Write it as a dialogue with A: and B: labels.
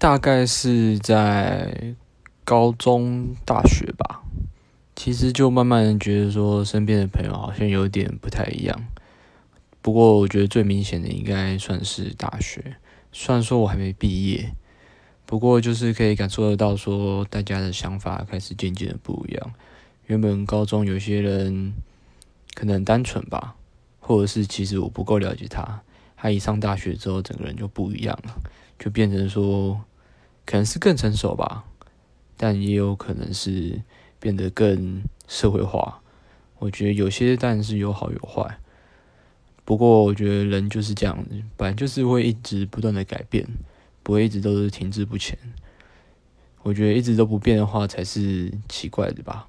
A: 大概是在高中、大学吧。其实就慢慢觉得说，身边的朋友好像有点不太一样。不过我觉得最明显的应该算是大学。虽然说我还没毕业，不过就是可以感受得到说，大家的想法开始渐渐的不一样。原本高中有些人可能单纯吧，或者是其实我不够了解他。他一上大学之后，整个人就不一样了，就变成说，可能是更成熟吧，但也有可能是变得更社会化。我觉得有些当然是有好有坏，不过我觉得人就是这样，本来就是会一直不断的改变，不会一直都是停滞不前。我觉得一直都不变的话才是奇怪的吧。